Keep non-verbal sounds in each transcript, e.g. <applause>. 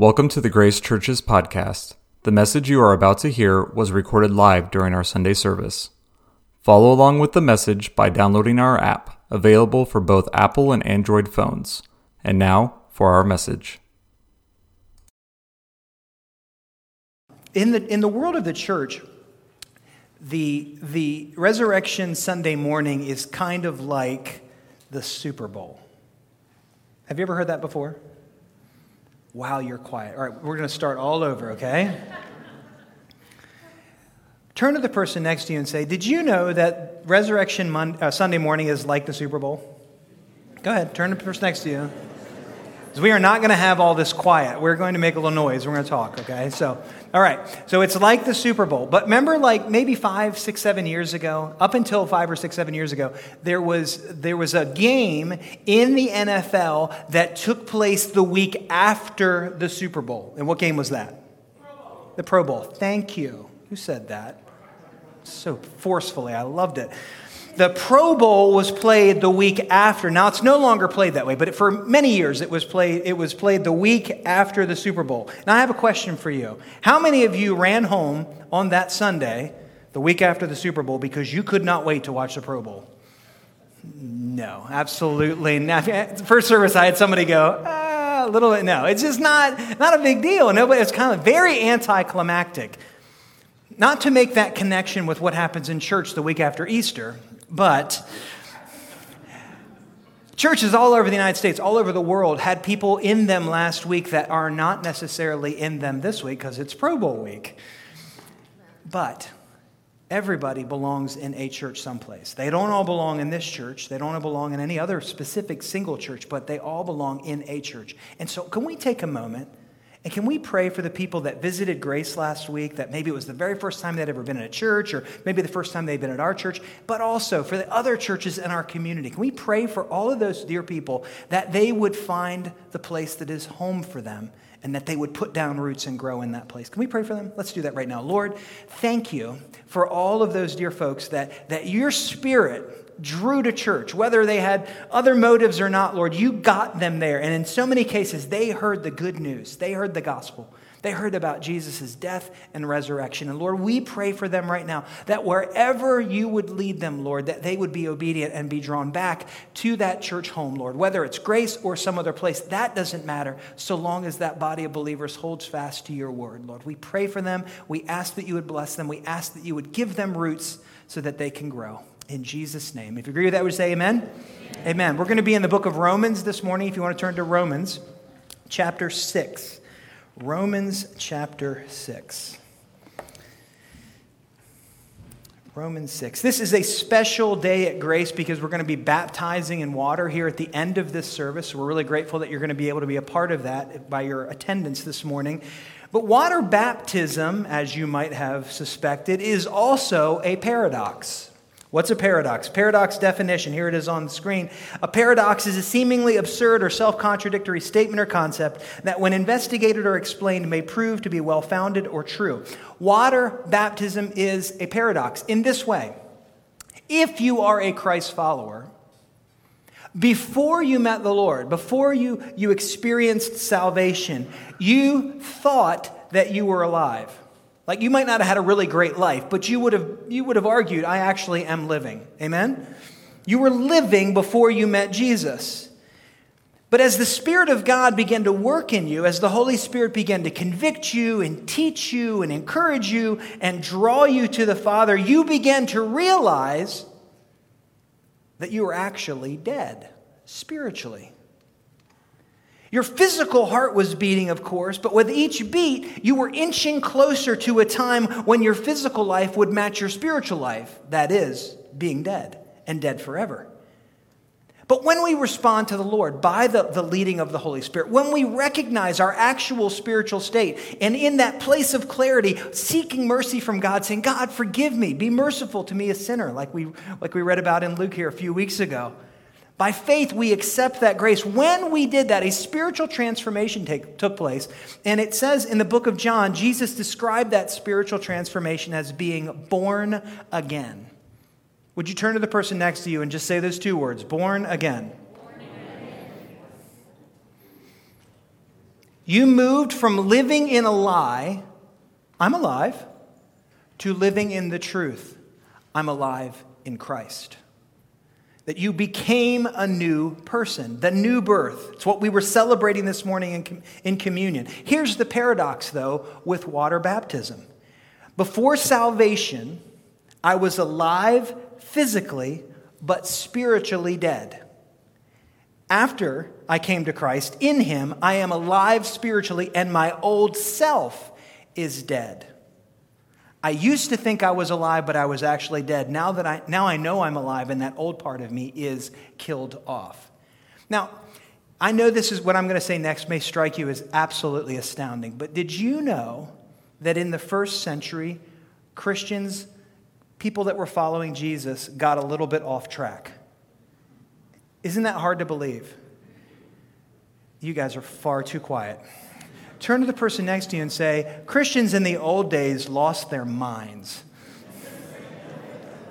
Welcome to the Grace Church's podcast. The message you are about to hear was recorded live during our Sunday service. Follow along with the message by downloading our app, available for both Apple and Android phones. And now for our message. In the, in the world of the church, the, the resurrection Sunday morning is kind of like the Super Bowl. Have you ever heard that before? Wow, you're quiet. All right, we're going to start all over, okay? Turn to the person next to you and say, Did you know that Resurrection Monday, uh, Sunday morning is like the Super Bowl? Go ahead, turn to the person next to you. Because we are not going to have all this quiet. We're going to make a little noise. We're going to talk, okay? So, all right. So it's like the Super Bowl. But remember, like maybe five, six, seven years ago, up until five or six, seven years ago, there was, there was a game in the NFL that took place the week after the Super Bowl. And what game was that? Pro the Pro Bowl. Thank you. Who said that? So forcefully. I loved it. The Pro Bowl was played the week after. Now it's no longer played that way, but for many years it was played it was played the week after the Super Bowl. Now I have a question for you. How many of you ran home on that Sunday, the week after the Super Bowl because you could not wait to watch the Pro Bowl? No, absolutely not. First service I had somebody go, ah, a little bit no. It's just not not a big deal. Nobody it's kind of very anticlimactic. Not to make that connection with what happens in church the week after Easter, but churches all over the United States, all over the world, had people in them last week that are not necessarily in them this week because it's Pro Bowl week. But everybody belongs in a church someplace. They don't all belong in this church, they don't all belong in any other specific single church, but they all belong in a church. And so, can we take a moment? And can we pray for the people that visited Grace last week, that maybe it was the very first time they'd ever been in a church, or maybe the first time they'd been at our church, but also for the other churches in our community? Can we pray for all of those dear people that they would find the place that is home for them and that they would put down roots and grow in that place? Can we pray for them? Let's do that right now. Lord, thank you for all of those dear folks that, that your spirit drew to church, whether they had other motives or not, Lord, you got them there. And in so many cases, they heard the good news, they heard the gospel. They heard about Jesus' death and resurrection. And Lord, we pray for them right now that wherever you would lead them, Lord, that they would be obedient and be drawn back to that church home, Lord. Whether it's grace or some other place, that doesn't matter so long as that body of believers holds fast to your word, Lord. We pray for them. We ask that you would bless them. We ask that you would give them roots so that they can grow in Jesus' name. If you agree with that, would say amen? amen? Amen. We're going to be in the book of Romans this morning. If you want to turn to Romans chapter 6. Romans chapter 6. Romans 6. This is a special day at Grace because we're going to be baptizing in water here at the end of this service. We're really grateful that you're going to be able to be a part of that by your attendance this morning. But water baptism, as you might have suspected, is also a paradox. What's a paradox? Paradox definition, here it is on the screen. A paradox is a seemingly absurd or self contradictory statement or concept that, when investigated or explained, may prove to be well founded or true. Water baptism is a paradox in this way if you are a Christ follower, before you met the Lord, before you, you experienced salvation, you thought that you were alive. Like you might not have had a really great life, but you would have you would have argued, I actually am living. Amen? You were living before you met Jesus. But as the Spirit of God began to work in you, as the Holy Spirit began to convict you and teach you and encourage you and draw you to the Father, you began to realize that you were actually dead spiritually. Your physical heart was beating, of course, but with each beat, you were inching closer to a time when your physical life would match your spiritual life. That is, being dead and dead forever. But when we respond to the Lord by the, the leading of the Holy Spirit, when we recognize our actual spiritual state, and in that place of clarity, seeking mercy from God, saying, God, forgive me, be merciful to me, a sinner, like we, like we read about in Luke here a few weeks ago by faith, we accept that grace. When we did that, a spiritual transformation take, took place. And it says in the book of John, Jesus described that spiritual transformation as being born again. Would you turn to the person next to you and just say those two words born again? You moved from living in a lie, I'm alive, to living in the truth, I'm alive in Christ. That you became a new person, the new birth. It's what we were celebrating this morning in, in communion. Here's the paradox, though, with water baptism. Before salvation, I was alive physically, but spiritually dead. After I came to Christ, in Him, I am alive spiritually, and my old self is dead. I used to think I was alive, but I was actually dead. Now that I now I know I'm alive, and that old part of me is killed off. Now, I know this is what I'm going to say next may strike you as absolutely astounding, but did you know that in the first century, Christians, people that were following Jesus, got a little bit off track? Isn't that hard to believe? You guys are far too quiet. Turn to the person next to you and say, Christians in the old days lost their minds.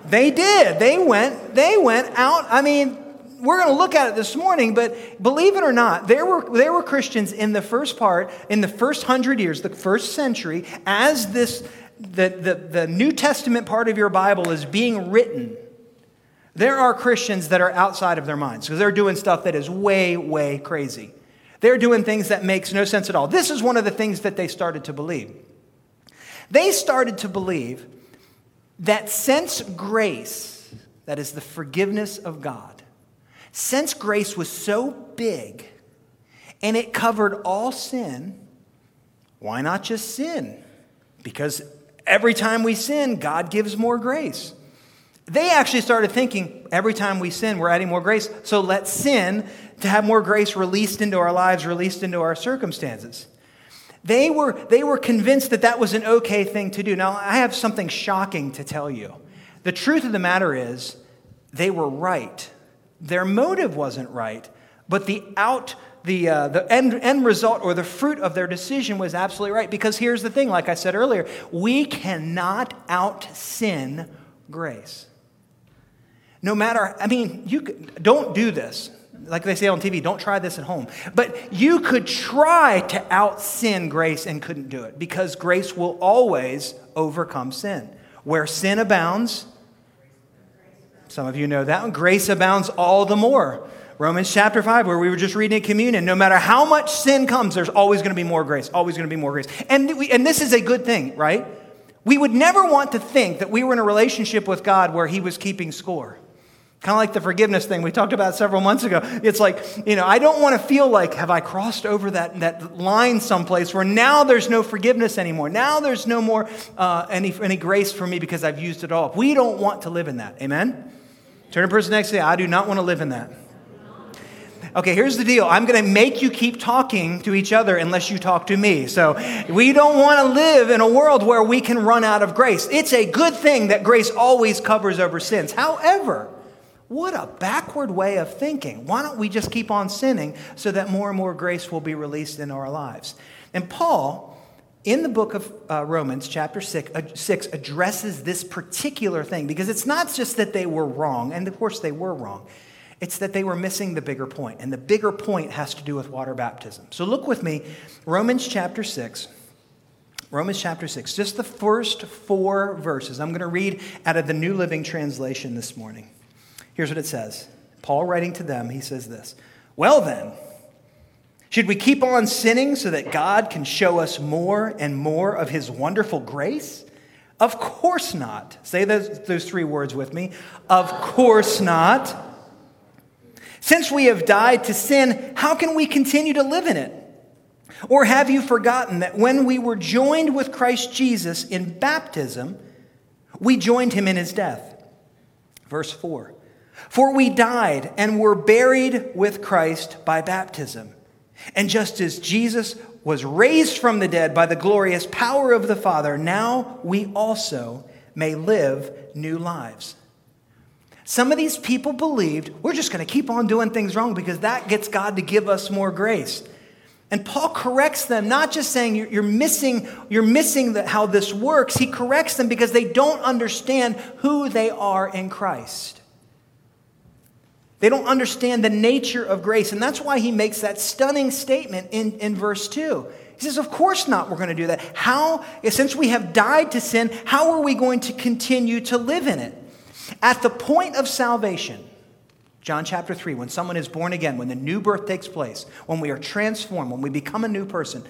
They did. They went, they went out. I mean, we're going to look at it this morning, but believe it or not, there were, there were Christians in the first part, in the first hundred years, the first century, as this, the, the, the New Testament part of your Bible is being written. There are Christians that are outside of their minds because they're doing stuff that is way, way crazy. They're doing things that makes no sense at all. This is one of the things that they started to believe. They started to believe that since grace, that is the forgiveness of God, since grace was so big and it covered all sin, why not just sin? Because every time we sin, God gives more grace. They actually started thinking every time we sin, we're adding more grace, so let's sin to have more grace released into our lives, released into our circumstances. They were, they were convinced that that was an okay thing to do. Now, I have something shocking to tell you. The truth of the matter is, they were right. Their motive wasn't right, but the out the, uh, the end, end result or the fruit of their decision was absolutely right. Because here's the thing, like I said earlier, we cannot out sin grace. No matter, I mean, you don't do this. Like they say on TV, don't try this at home. But you could try to out sin grace and couldn't do it because grace will always overcome sin. Where sin abounds, some of you know that one, grace abounds all the more. Romans chapter 5, where we were just reading in communion, no matter how much sin comes, there's always going to be more grace, always going to be more grace. And, we, and this is a good thing, right? We would never want to think that we were in a relationship with God where He was keeping score. Kind of like the forgiveness thing we talked about several months ago. It's like, you know, I don't want to feel like, have I crossed over that, that line someplace where now there's no forgiveness anymore? Now there's no more uh, any, any grace for me because I've used it all. We don't want to live in that. Amen? Turn to person next to you. I do not want to live in that. Okay, here's the deal. I'm going to make you keep talking to each other unless you talk to me. So we don't want to live in a world where we can run out of grace. It's a good thing that grace always covers over sins. However, what a backward way of thinking. Why don't we just keep on sinning so that more and more grace will be released in our lives? And Paul, in the book of uh, Romans, chapter six, uh, 6, addresses this particular thing because it's not just that they were wrong, and of course they were wrong. It's that they were missing the bigger point, and the bigger point has to do with water baptism. So look with me, Romans chapter 6. Romans chapter 6, just the first four verses. I'm going to read out of the New Living Translation this morning. Here's what it says Paul writing to them, he says this Well, then, should we keep on sinning so that God can show us more and more of his wonderful grace? Of course not. Say those, those three words with me. Of course not. Since we have died to sin, how can we continue to live in it? Or have you forgotten that when we were joined with Christ Jesus in baptism, we joined him in his death? Verse 4 for we died and were buried with Christ by baptism. And just as Jesus was raised from the dead by the glorious power of the Father, now we also may live new lives. Some of these people believed we're just going to keep on doing things wrong because that gets God to give us more grace. And Paul corrects them, not just saying you're missing, you're missing the, how this works. He corrects them because they don't understand who they are in Christ. They don't understand the nature of grace. And that's why he makes that stunning statement in, in verse 2. He says, Of course not, we're going to do that. How, since we have died to sin, how are we going to continue to live in it? At the point of salvation, John chapter 3, when someone is born again, when the new birth takes place, when we are transformed, when we become a new person,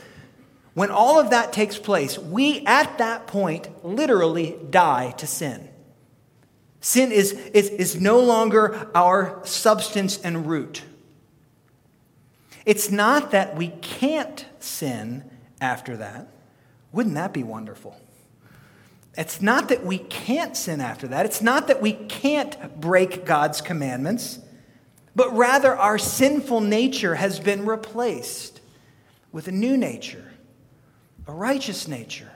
when all of that takes place, we at that point literally die to sin. Sin is, is, is no longer our substance and root. It's not that we can't sin after that. Wouldn't that be wonderful? It's not that we can't sin after that. It's not that we can't break God's commandments, but rather our sinful nature has been replaced with a new nature, a righteous nature,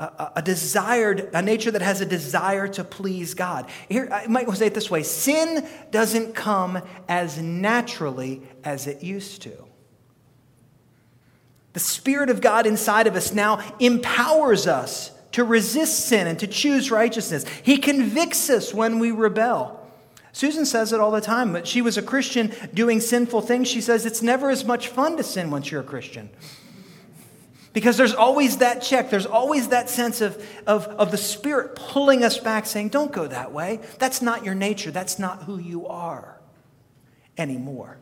a, desired, a nature that has a desire to please God. Here, I might say it this way sin doesn't come as naturally as it used to. The Spirit of God inside of us now empowers us to resist sin and to choose righteousness. He convicts us when we rebel. Susan says it all the time, but she was a Christian doing sinful things. She says it's never as much fun to sin once you're a Christian. Because there's always that check, there's always that sense of, of, of the Spirit pulling us back, saying, Don't go that way. That's not your nature, that's not who you are anymore.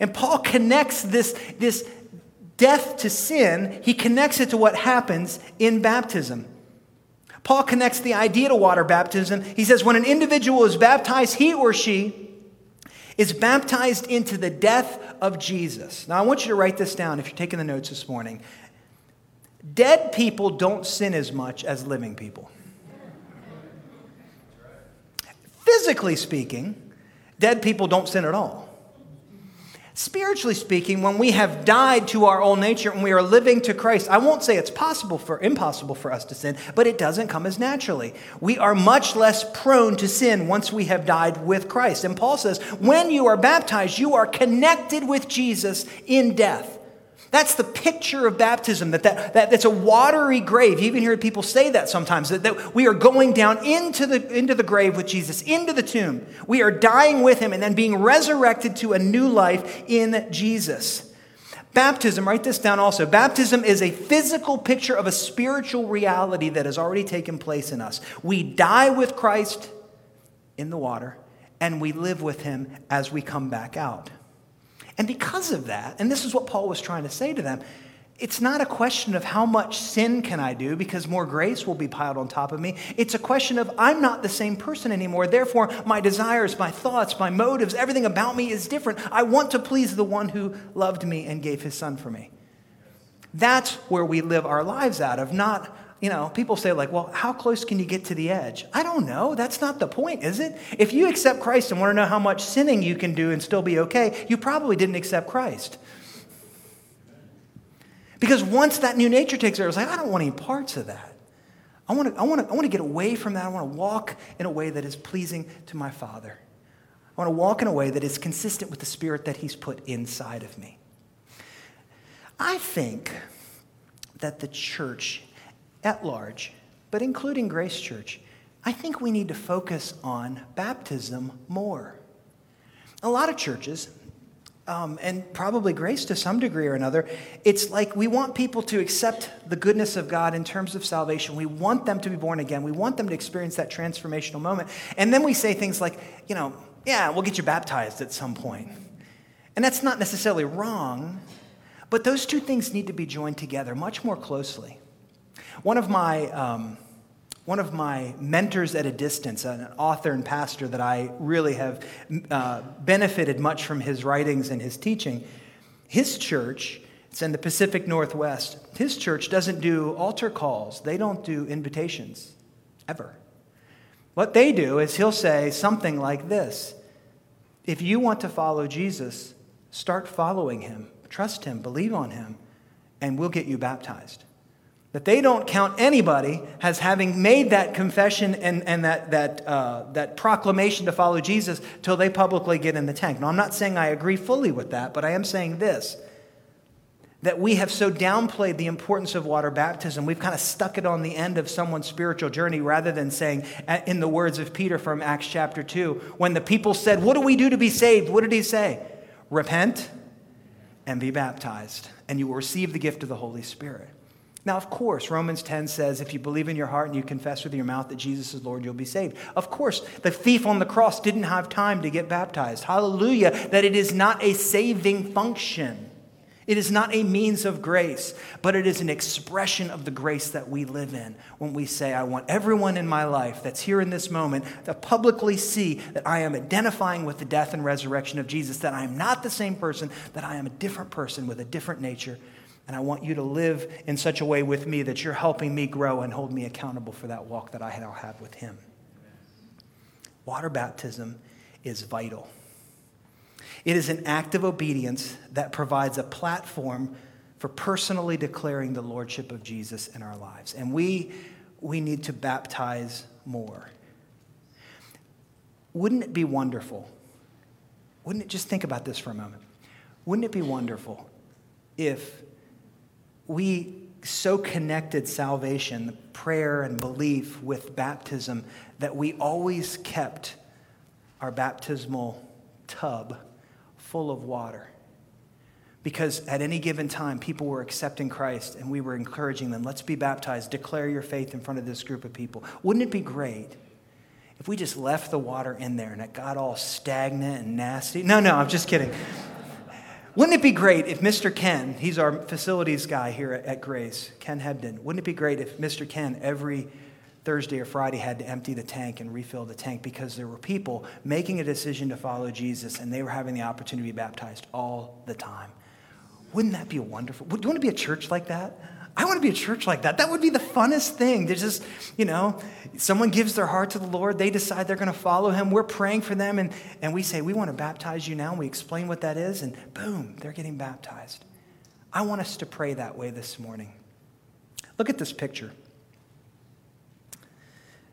And Paul connects this, this death to sin, he connects it to what happens in baptism. Paul connects the idea to water baptism. He says, when an individual is baptized, he or she is baptized into the death of Jesus. Now, I want you to write this down if you're taking the notes this morning. Dead people don't sin as much as living people. Physically speaking, dead people don't sin at all. Spiritually speaking, when we have died to our old nature and we are living to Christ, I won't say it's possible for impossible for us to sin, but it doesn't come as naturally. We are much less prone to sin once we have died with Christ. And Paul says, when you are baptized, you are connected with Jesus in death. That's the picture of baptism, that, that, that it's a watery grave. You even hear people say that sometimes, that, that we are going down into the, into the grave with Jesus, into the tomb. We are dying with him and then being resurrected to a new life in Jesus. Baptism, write this down also. Baptism is a physical picture of a spiritual reality that has already taken place in us. We die with Christ in the water, and we live with him as we come back out. And because of that, and this is what Paul was trying to say to them, it's not a question of how much sin can I do because more grace will be piled on top of me. It's a question of I'm not the same person anymore. Therefore, my desires, my thoughts, my motives, everything about me is different. I want to please the one who loved me and gave his son for me. That's where we live our lives out of, not you know, people say, like, well, how close can you get to the edge? I don't know. That's not the point, is it? If you accept Christ and want to know how much sinning you can do and still be okay, you probably didn't accept Christ. Because once that new nature takes over, it's like, I don't want any parts of that. I want to, I want to, I want to get away from that. I want to walk in a way that is pleasing to my Father. I want to walk in a way that is consistent with the Spirit that He's put inside of me. I think that the church at large, but including Grace Church, I think we need to focus on baptism more. A lot of churches, um, and probably Grace to some degree or another, it's like we want people to accept the goodness of God in terms of salvation. We want them to be born again. We want them to experience that transformational moment. And then we say things like, you know, yeah, we'll get you baptized at some point. And that's not necessarily wrong, but those two things need to be joined together much more closely. One of my, um, one of my mentors at a distance, an author and pastor that I really have uh, benefited much from his writings and his teaching, his church, it's in the Pacific Northwest, his church doesn't do altar calls, they don't do invitations, ever. What they do is he'll say something like this If you want to follow Jesus, start following him, trust him, believe on him, and we'll get you baptized that they don't count anybody as having made that confession and, and that, that, uh, that proclamation to follow Jesus till they publicly get in the tank. Now, I'm not saying I agree fully with that, but I am saying this that we have so downplayed the importance of water baptism. We've kind of stuck it on the end of someone's spiritual journey rather than saying, in the words of Peter from Acts chapter 2, when the people said, What do we do to be saved? What did he say? Repent and be baptized, and you will receive the gift of the Holy Spirit. Now, of course, Romans 10 says if you believe in your heart and you confess with your mouth that Jesus is Lord, you'll be saved. Of course, the thief on the cross didn't have time to get baptized. Hallelujah, that it is not a saving function. It is not a means of grace, but it is an expression of the grace that we live in when we say, I want everyone in my life that's here in this moment to publicly see that I am identifying with the death and resurrection of Jesus, that I am not the same person, that I am a different person with a different nature. And I want you to live in such a way with me that you're helping me grow and hold me accountable for that walk that I now have with Him. Water baptism is vital. It is an act of obedience that provides a platform for personally declaring the lordship of Jesus in our lives. And we, we need to baptize more. Wouldn't it be wonderful? Wouldn't it just think about this for a moment? Wouldn't it be wonderful if we so connected salvation, prayer, and belief with baptism that we always kept our baptismal tub full of water. Because at any given time, people were accepting Christ and we were encouraging them, let's be baptized, declare your faith in front of this group of people. Wouldn't it be great if we just left the water in there and it got all stagnant and nasty? No, no, I'm just kidding. Wouldn't it be great if Mr. Ken, he's our facilities guy here at Grace, Ken Hebden, wouldn't it be great if Mr. Ken every Thursday or Friday had to empty the tank and refill the tank because there were people making a decision to follow Jesus and they were having the opportunity to be baptized all the time. Wouldn't that be wonderful? Do you want to be a church like that? I want to be a church like that. That would be the funnest thing. There's just, you know, someone gives their heart to the Lord, they decide they're going to follow him. We're praying for them, and, and we say, We want to baptize you now. And we explain what that is, and boom, they're getting baptized. I want us to pray that way this morning. Look at this picture.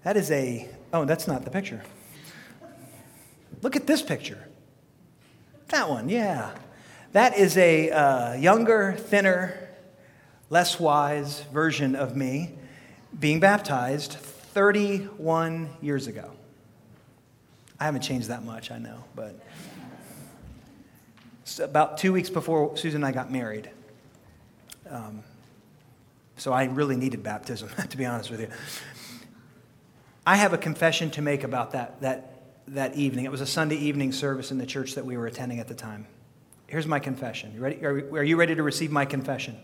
That is a, oh, that's not the picture. Look at this picture. That one, yeah. That is a uh, younger, thinner, less wise version of me being baptized 31 years ago. I haven't changed that much, I know, but about two weeks before Susan and I got married. Um, so I really needed baptism, <laughs> to be honest with you. I have a confession to make about that, that, that evening. It was a Sunday evening service in the church that we were attending at the time. Here's my confession. You ready? Are, are you ready to receive my confession?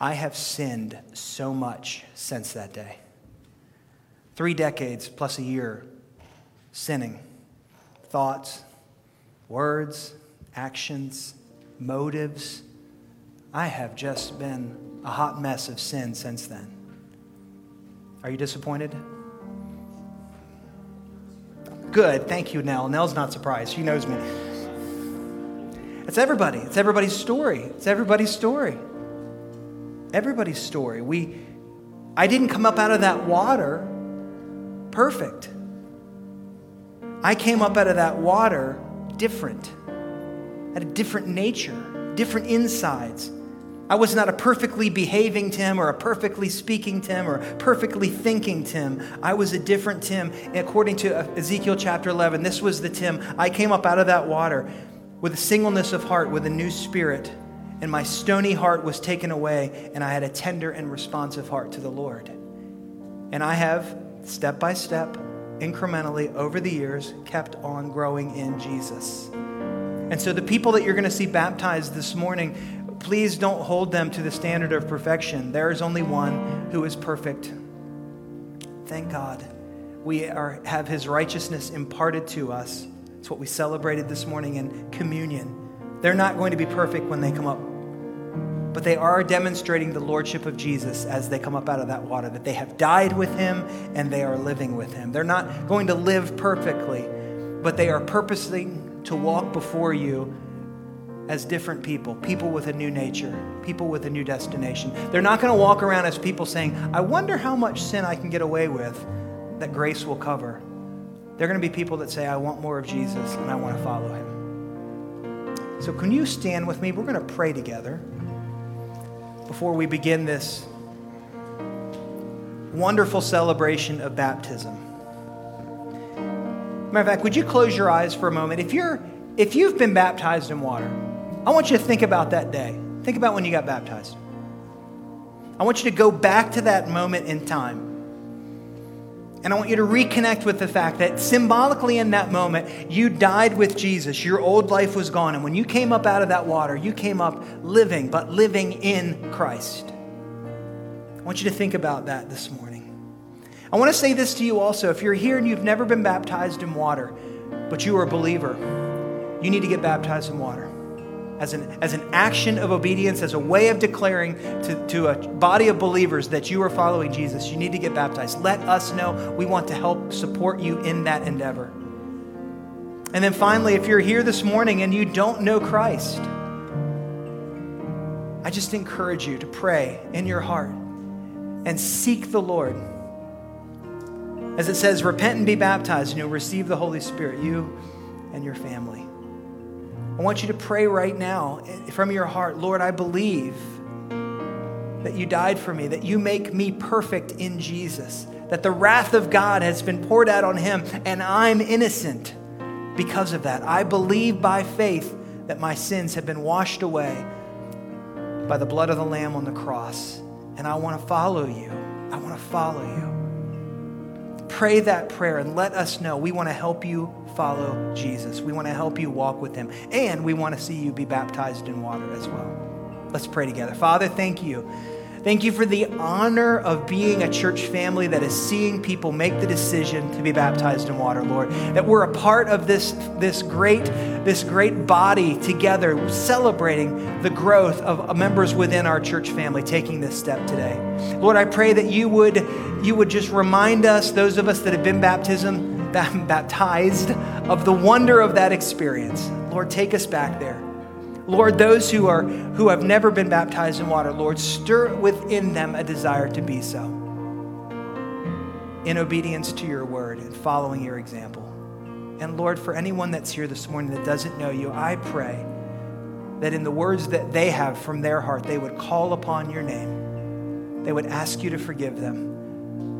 I have sinned so much since that day. Three decades plus a year sinning. Thoughts, words, actions, motives. I have just been a hot mess of sin since then. Are you disappointed? Good. Thank you, Nell. Nell's not surprised. She knows me. It's everybody. It's everybody's story. It's everybody's story. Everybody's story. We I didn't come up out of that water perfect. I came up out of that water different. Had a different nature, different insides. I was not a perfectly behaving Tim or a perfectly speaking Tim or perfectly thinking Tim. I was a different Tim. According to Ezekiel chapter 11, this was the Tim. I came up out of that water with a singleness of heart, with a new spirit, and my stony heart was taken away, and I had a tender and responsive heart to the Lord. And I have, step by step, incrementally over the years, kept on growing in Jesus. And so the people that you're going to see baptized this morning, please don't hold them to the standard of perfection. There is only one who is perfect. Thank God. We are, have his righteousness imparted to us. It's what we celebrated this morning in communion. They're not going to be perfect when they come up, but they are demonstrating the lordship of Jesus as they come up out of that water, that they have died with him and they are living with him. They're not going to live perfectly, but they are purposing to walk before you as different people, people with a new nature, people with a new destination. They're not going to walk around as people saying, I wonder how much sin I can get away with that grace will cover. They're going to be people that say, I want more of Jesus and I want to follow him. So, can you stand with me? We're going to pray together before we begin this wonderful celebration of baptism. Matter of fact, would you close your eyes for a moment? If you're if you've been baptized in water, I want you to think about that day. Think about when you got baptized. I want you to go back to that moment in time. And I want you to reconnect with the fact that symbolically in that moment, you died with Jesus. Your old life was gone. And when you came up out of that water, you came up living, but living in Christ. I want you to think about that this morning. I want to say this to you also. If you're here and you've never been baptized in water, but you are a believer, you need to get baptized in water as an, as an action of obedience, as a way of declaring to, to a body of believers that you are following Jesus, you need to get baptized. Let us know. We want to help support you in that endeavor. And then finally, if you're here this morning and you don't know Christ, I just encourage you to pray in your heart and seek the Lord. As it says, repent and be baptized, and you'll receive the Holy Spirit, you and your family. I want you to pray right now from your heart Lord, I believe that you died for me, that you make me perfect in Jesus, that the wrath of God has been poured out on him, and I'm innocent because of that. I believe by faith that my sins have been washed away by the blood of the Lamb on the cross, and I want to follow you. I want to follow you. Pray that prayer and let us know. We want to help you follow Jesus. We want to help you walk with him, and we want to see you be baptized in water as well. Let's pray together. Father, thank you. Thank you for the honor of being a church family that is seeing people make the decision to be baptized in water, Lord. That we're a part of this, this great this great body together celebrating the growth of members within our church family taking this step today. Lord, I pray that you would you would just remind us those of us that have been baptism baptized of the wonder of that experience. Lord, take us back there. Lord, those who are who have never been baptized in water, Lord, stir within them a desire to be so. In obedience to your word and following your example. And Lord, for anyone that's here this morning that doesn't know you, I pray that in the words that they have from their heart, they would call upon your name. They would ask you to forgive them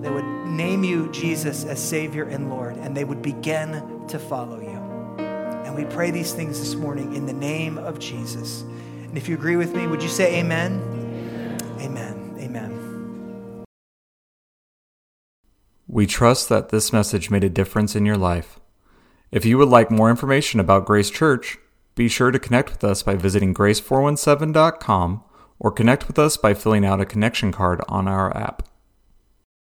they would name you Jesus as Savior and Lord, and they would begin to follow you. And we pray these things this morning in the name of Jesus. And if you agree with me, would you say amen? Amen. Amen. We trust that this message made a difference in your life. If you would like more information about Grace Church, be sure to connect with us by visiting grace417.com or connect with us by filling out a connection card on our app.